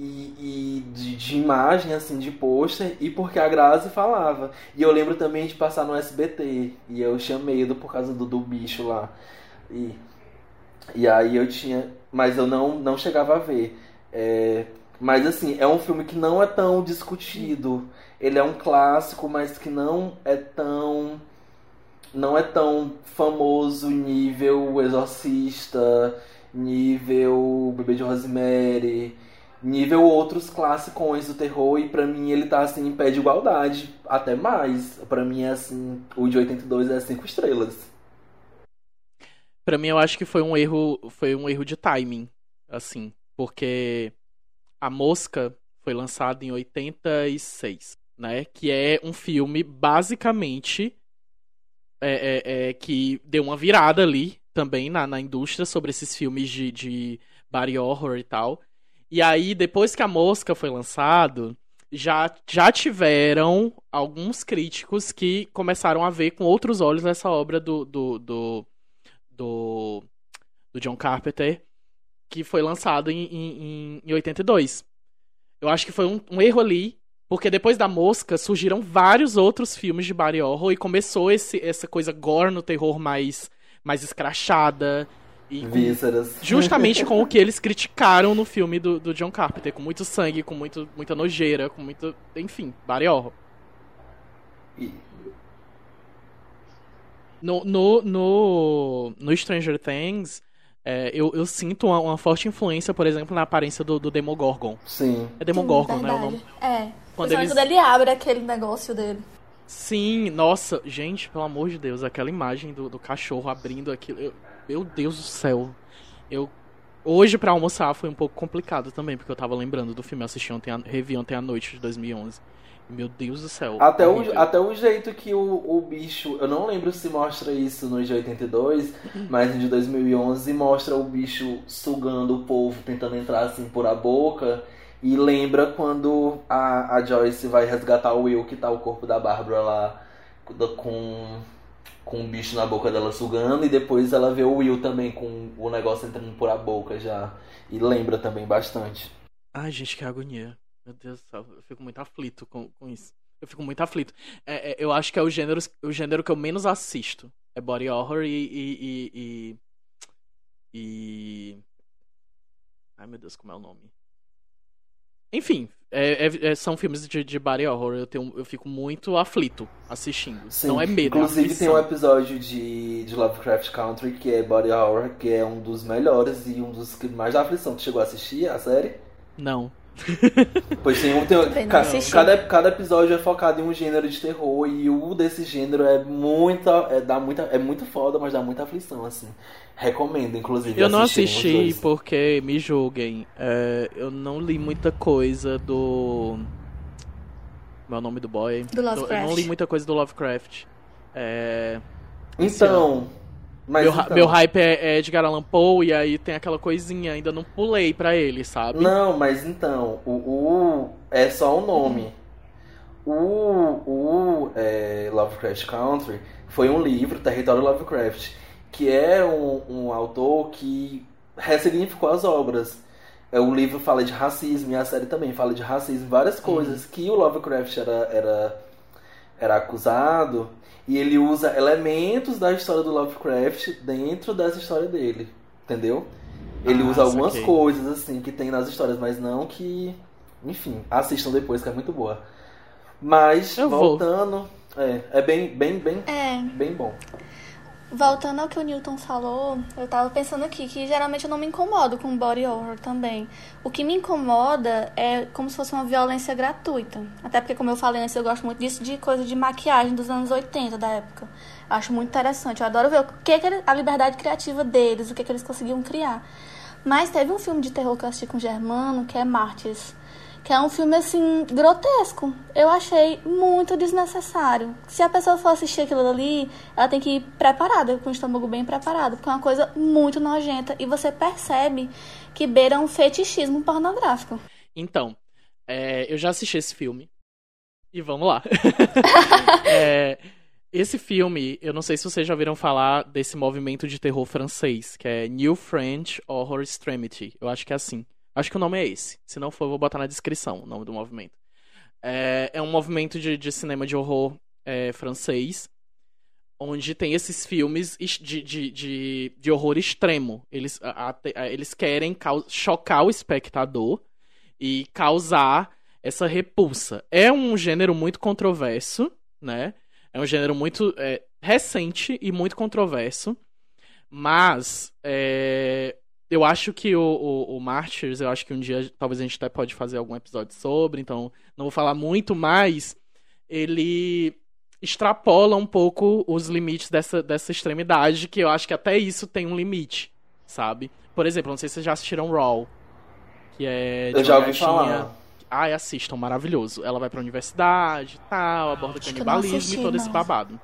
e, e de, de, imagem, assim, de pôster, e porque a Grazi falava. E eu lembro também de passar no SBT, e eu tinha medo por causa do, do bicho lá. E, e aí eu tinha. Mas eu não, não chegava a ver. É, mas assim, é um filme que não é tão discutido. Ele é um clássico, mas que não é tão. Não é tão famoso nível Exorcista nível Bebê de Rosemary, nível outros classicões do terror, e pra mim ele tá assim em pé de igualdade, até mais. Pra mim é assim, o de 82 é 5 estrelas. Pra mim eu acho que foi um erro, foi um erro de timing, assim, porque A Mosca foi lançado em 86, né? Que é um filme basicamente é, é, é, que deu uma virada ali também na, na indústria sobre esses filmes de, de body horror e tal. E aí, depois que a Mosca foi lançado, já, já tiveram alguns críticos que começaram a ver com outros olhos essa obra do, do, do, do, do John Carpenter, que foi lançado em, em, em 82. Eu acho que foi um, um erro ali, porque depois da Mosca surgiram vários outros filmes de body horror e começou esse, essa coisa gore no terror mais mais escrachada. E Vísceras. justamente com o que eles criticaram no filme do, do John Carpenter, com muito sangue, com muito, muita nojeira, com muito. Enfim, body horror. E... No, no, no, no Stranger Things, é, eu, eu sinto uma, uma, forte influência, por exemplo, na aparência do, do Demogorgon. Sim. É Demogorgon, Sim, né? O nome? É. Quando, eles... quando ele abre aquele negócio dele. Sim, nossa, gente, pelo amor de Deus, aquela imagem do, do cachorro abrindo aquilo. Eu, meu Deus do céu. Eu. Hoje para almoçar foi um pouco complicado também, porque eu tava lembrando do filme, eu assisti ontem, revi ontem à noite de 2011. Meu Deus do céu. Até, o, até o jeito que o, o bicho. Eu não lembro se mostra isso no de 82, mas no de 2011 mostra o bicho sugando o povo, tentando entrar assim por a boca. E lembra quando a, a Joyce vai resgatar o Will, que tá o corpo da Bárbara lá com, com um bicho na boca dela sugando, e depois ela vê o Will também com o negócio entrando por a boca já. E lembra também bastante. Ai, gente, que agonia. Meu Deus do céu, eu fico muito aflito com, com isso. Eu fico muito aflito. É, é, eu acho que é o gênero, o gênero que eu menos assisto. É body horror e, e, e, e... Ai, meu Deus, como é o nome? enfim, é, é, é, são filmes de, de body horror. Eu, tenho, eu fico muito aflito assistindo. Sim. Não é medo. É Inclusive, tem um episódio de, de Lovecraft Country que é body horror, que é um dos melhores e um dos que mais dá aflição. Tu chegou a assistir a série? Não. Pois tem um. Tem, ca, cada, cada episódio é focado em um gênero de terror e o desse gênero é muita. É, dá muita, é muito foda, mas dá muita aflição, assim. Recomendo, inclusive. Eu não assisti porque, me julguem, é, eu não li muita coisa do. Meu é nome do boy. Do Lovecraft. Eu não li muita coisa do Lovecraft. É... Então. Mas meu, então... meu hype é, é Edgar Allan Poe e aí tem aquela coisinha, ainda não pulei pra ele, sabe? Não, mas então, o, o é só o nome. O, o é, Lovecraft Country foi um livro, Território Lovecraft, que é um, um autor que ressignificou as obras. É, o livro fala de racismo e a série também fala de racismo, várias coisas uhum. que o Lovecraft era, era, era acusado e ele usa elementos da história do Lovecraft dentro dessa história dele, entendeu? Ele ah, usa algumas saquei. coisas assim que tem nas histórias, mas não que, enfim, assistam depois que é muito boa. Mas Eu voltando, vou. é, é bem, bem, bem, é. bem bom. Voltando ao que o Newton falou, eu tava pensando aqui que geralmente eu não me incomodo com body horror também. O que me incomoda é como se fosse uma violência gratuita. Até porque, como eu falei antes, eu gosto muito disso de coisa de maquiagem dos anos 80 da época. Acho muito interessante. Eu adoro ver o que, é a liberdade criativa deles, o que, é que eles conseguiam criar. Mas teve um filme de terror que eu assisti com o Germano, que é Mártires que é um filme assim grotesco. Eu achei muito desnecessário. Se a pessoa for assistir aquilo ali, ela tem que ir preparada, com o estômago bem preparado, porque é uma coisa muito nojenta e você percebe que beira um fetichismo pornográfico. Então, é, eu já assisti esse filme e vamos lá. é, esse filme, eu não sei se vocês já ouviram falar desse movimento de terror francês, que é New French Horror Extremity. Eu acho que é assim. Acho que o nome é esse. Se não for, eu vou botar na descrição o nome do movimento. É, é um movimento de, de cinema de horror é, francês, onde tem esses filmes de, de, de, de horror extremo. Eles, a, a, eles querem chocar o espectador e causar essa repulsa. É um gênero muito controverso, né? É um gênero muito é, recente e muito controverso. Mas é, eu acho que o, o, o Martyrs, eu acho que um dia talvez a gente até pode fazer algum episódio sobre, então não vou falar muito, mas ele extrapola um pouco os limites dessa, dessa extremidade, que eu acho que até isso tem um limite, sabe? Por exemplo, não sei se vocês já assistiram Raw, que é de Eu já ouvi falar. Ai, assistam, maravilhoso. Ela vai pra universidade e tal, aborda canibalismo e todo esse babado.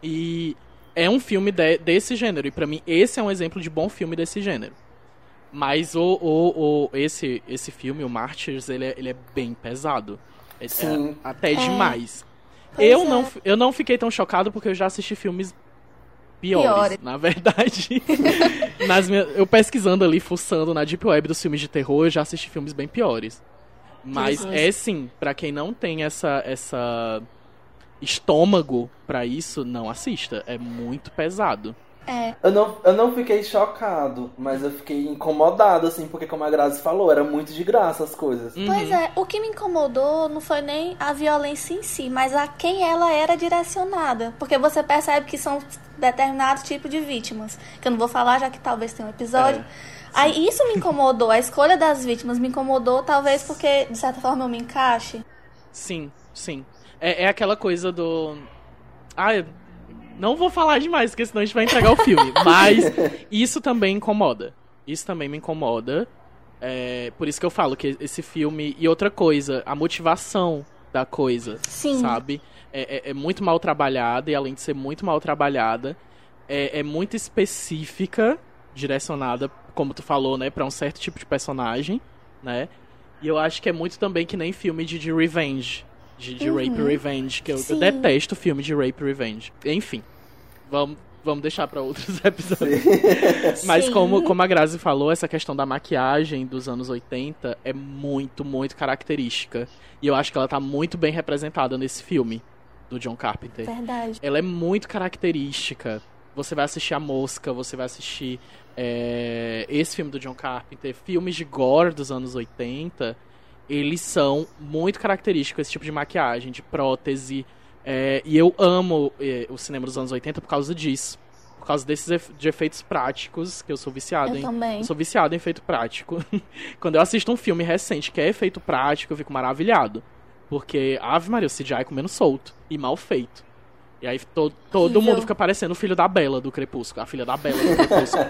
E é um filme de, desse gênero. E para mim, esse é um exemplo de bom filme desse gênero. Mas o, o, o, esse, esse filme, o Martyrs, ele é, ele é bem pesado. É, Sim. É, até é. demais. eu, é. não, eu não fiquei tão chocado porque eu já assisti filmes piores, Piores. na verdade. Nas minhas, eu pesquisando ali, fuçando na Deep Web dos filmes de terror, eu já assisti filmes bem piores. Mas Jesus. é sim, para quem não tem essa, essa estômago para isso, não assista. É muito pesado. É. Eu não, eu não fiquei chocado, mas eu fiquei incomodado, assim, porque como a Grazi falou, era muito de graça as coisas. Uhum. Pois é, o que me incomodou não foi nem a violência em si, mas a quem ela era direcionada. Porque você percebe que são determinados tipos de vítimas. Que eu não vou falar, já que talvez tenha um episódio. É. Aí isso me incomodou, a escolha das vítimas me incomodou, talvez porque, de certa forma, eu me encaixe. Sim, sim. É, é aquela coisa do. Ah, eu não vou falar demais, porque senão a gente vai entregar o filme. Mas isso também incomoda. Isso também me incomoda. É, por isso que eu falo que esse filme. E outra coisa, a motivação da coisa. Sim. Sabe? É, é, é muito mal trabalhada, e além de ser muito mal trabalhada, é, é muito específica, direcionada, como tu falou, né, pra um certo tipo de personagem, né? E eu acho que é muito também que nem filme de, de revenge de, de uhum. Rape Revenge, que eu, eu, detesto filme de Rape Revenge. Enfim, vamos, vamos deixar para outros episódios. Mas como, como a Grazi falou, essa questão da maquiagem dos anos 80 é muito, muito característica. E eu acho que ela tá muito bem representada nesse filme do John Carpenter. Verdade. Ela é muito característica. Você vai assistir A Mosca, você vai assistir é, esse filme do John Carpenter, filmes de gore dos anos 80 eles são muito característicos, esse tipo de maquiagem, de prótese. É, e eu amo é, o cinema dos anos 80 por causa disso. Por causa desses efe de efeitos práticos, que eu sou viciado Eu em. também. Eu sou viciado em efeito prático. Quando eu assisto um filme recente que é efeito prático, eu fico maravilhado. Porque Ave Maria, o CGI comendo solto e mal feito. E aí to todo mundo fica parecendo o filho da Bela do Crepúsculo. A filha da Bela do Crepúsculo.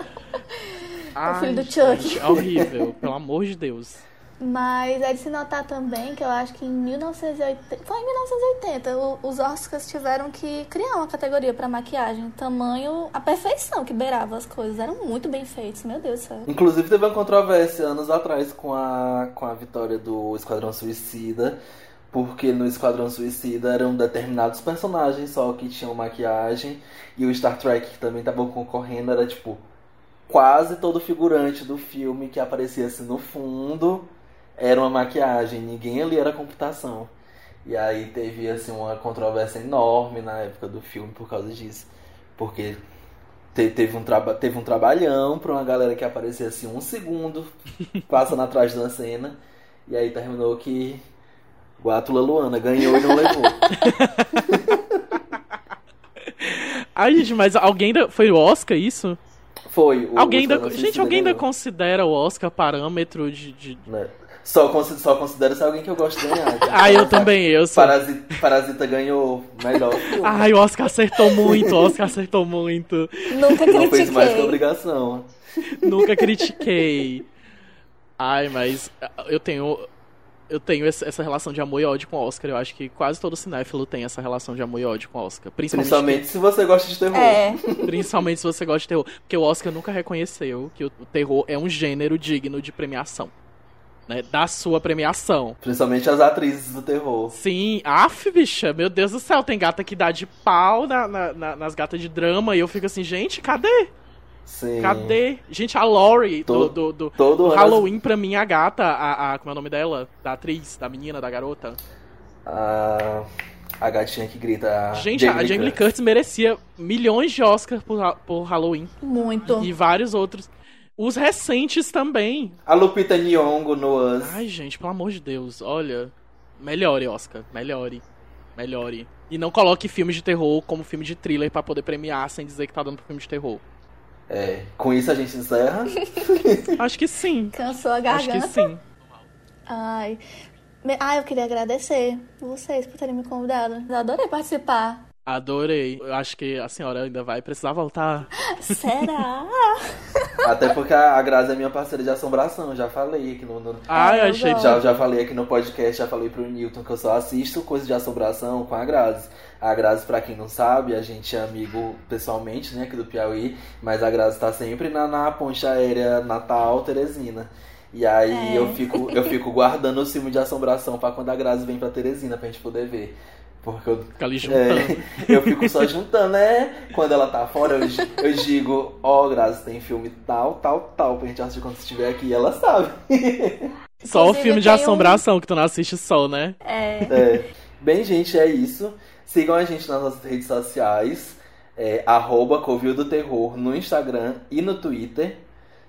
Ai, filho do Chuck. gente, é horrível, pelo amor de Deus. Mas é de se notar também que eu acho que em 1980. Foi em 1980, o- os Oscars tiveram que criar uma categoria pra maquiagem. Tamanho, a perfeição que beirava as coisas. Eram muito bem feitos, meu Deus do céu. Inclusive teve uma controvérsia anos atrás com a, com a vitória do Esquadrão Suicida, porque no Esquadrão Suicida eram determinados personagens só que tinham maquiagem, e o Star Trek que também tava concorrendo era tipo quase todo figurante do filme que aparecia assim no fundo era uma maquiagem, ninguém ali era computação. E aí teve assim uma controvérsia enorme na época do filme por causa disso, porque te- teve um, traba teve um trabalhão pra uma galera que aparecia assim um segundo passando atrás da cena. E aí terminou que o Atula Luana ganhou e não levou. Ai, gente, mas alguém ainda. Foi o Oscar isso? Foi. O, alguém. Esquadrão Gente, alguém ainda considera o Oscar parâmetro de. de... né? Só, consi- só considero se alguém que eu gosto de ganhar. Ah, eu também, eu sou. Parasita, Parasita ganhou melhor filme. Ai, o Oscar acertou muito, o Oscar acertou muito. Nunca não fez mais que critiquei. obrigação. Nunca critiquei. Ai, mas eu tenho. Eu tenho essa relação de amor e ódio com o Oscar. Eu acho que quase todo cinéfilo tem essa relação de amor e ódio com o Oscar. Principalmente, Principalmente se você gosta de terror. É, principalmente se você gosta de terror. Porque o Oscar nunca reconheceu que o terror é um gênero digno de premiação. Né? Da sua premiação. Principalmente as atrizes do terror. Sim, af, bicha, meu Deus do céu, tem gata que dá de pau na- na- na- nas gatas de drama e eu fico assim, gente, cadê? Sim. Cadê? Gente, a Laurie do, Todo- do, do- Todo do ano. Halloween, pra mim, a gata, a, a- como é o nome dela? Da atriz, da menina, da garota. A, a gatinha que grita. Gente, a Jamie Lee Curtis merecia milhões de Oscars por, por Halloween. muito. E vários outros. Os recentes também. A Lupita Nyong'o no Us. Ai, gente, pelo amor de Deus, olha. Melhore, Oscar. Melhore. Melhore. E não coloque filmes de terror como filme de thriller pra poder premiar sem dizer que tá dando pro filme de terror. É, com isso a gente encerra. Acho que sim. Cansou a Acho que garganta. sim. Ai. Ah, eu queria agradecer vocês por terem me convidado. Eu adorei participar. Adorei. Eu acho que a senhora ainda vai precisar voltar. Será? Até porque a Grazi é minha parceira de assombração, já falei aqui no. no- Ai, achei. Já, já falei aqui no podcast, já falei pro Newton que eu só assisto coisa de assombração com a Grazi. A Grazi, pra quem não sabe, a gente é amigo pessoalmente, né, aqui do Piauí, mas a Grazi tá sempre na, na ponte aérea Natal, Teresina. E aí É. eu, fico, eu fico guardando o filme de assombração pra quando a Grazi vem pra Teresina pra gente poder ver. Porque eu, Fica ali juntando. é, eu fico só juntando, né? Quando ela tá fora, eu, eu digo, ó, Grazi, tem filme tal, tal, tal, pra gente assistir quando você estiver aqui, e ela sabe. Só o filme de tem um- assombração que tu não assiste só, né? É. É. Bem, gente, é isso. Sigam a gente nas nossas redes sociais, é, arroba Covil do Terror no Instagram e no Twitter.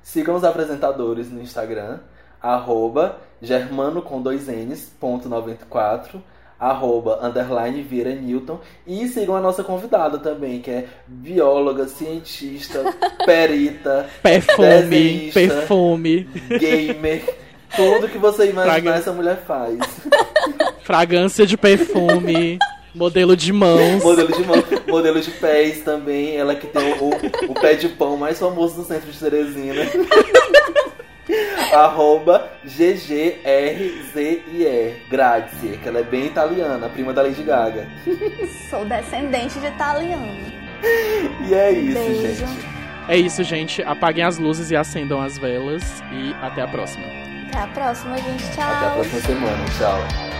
Sigam os apresentadores no Instagram, arroba Germano com dois N's, ponto 94, arroba underline Vira Newton. E sigam a nossa convidada também, que é bióloga, cientista, perita, Perfume, perfume, gamer, tudo que você imaginar Fraga- essa mulher faz. fragrância de perfume, modelo de mãos. Modelo de mão, modelo de pés também. Ela que tem o, o, o pé de pão mais famoso do centro de Teresina. Arroba GGRZIE Grazie, que ela é bem italiana, prima da Lady Gaga. Sou descendente de italiano. E é isso, Beijo. gente. É isso, gente. Apaguem as luzes e acendam as velas. E até a próxima. Até a próxima, gente. Tchau. Até a próxima semana. Tchau.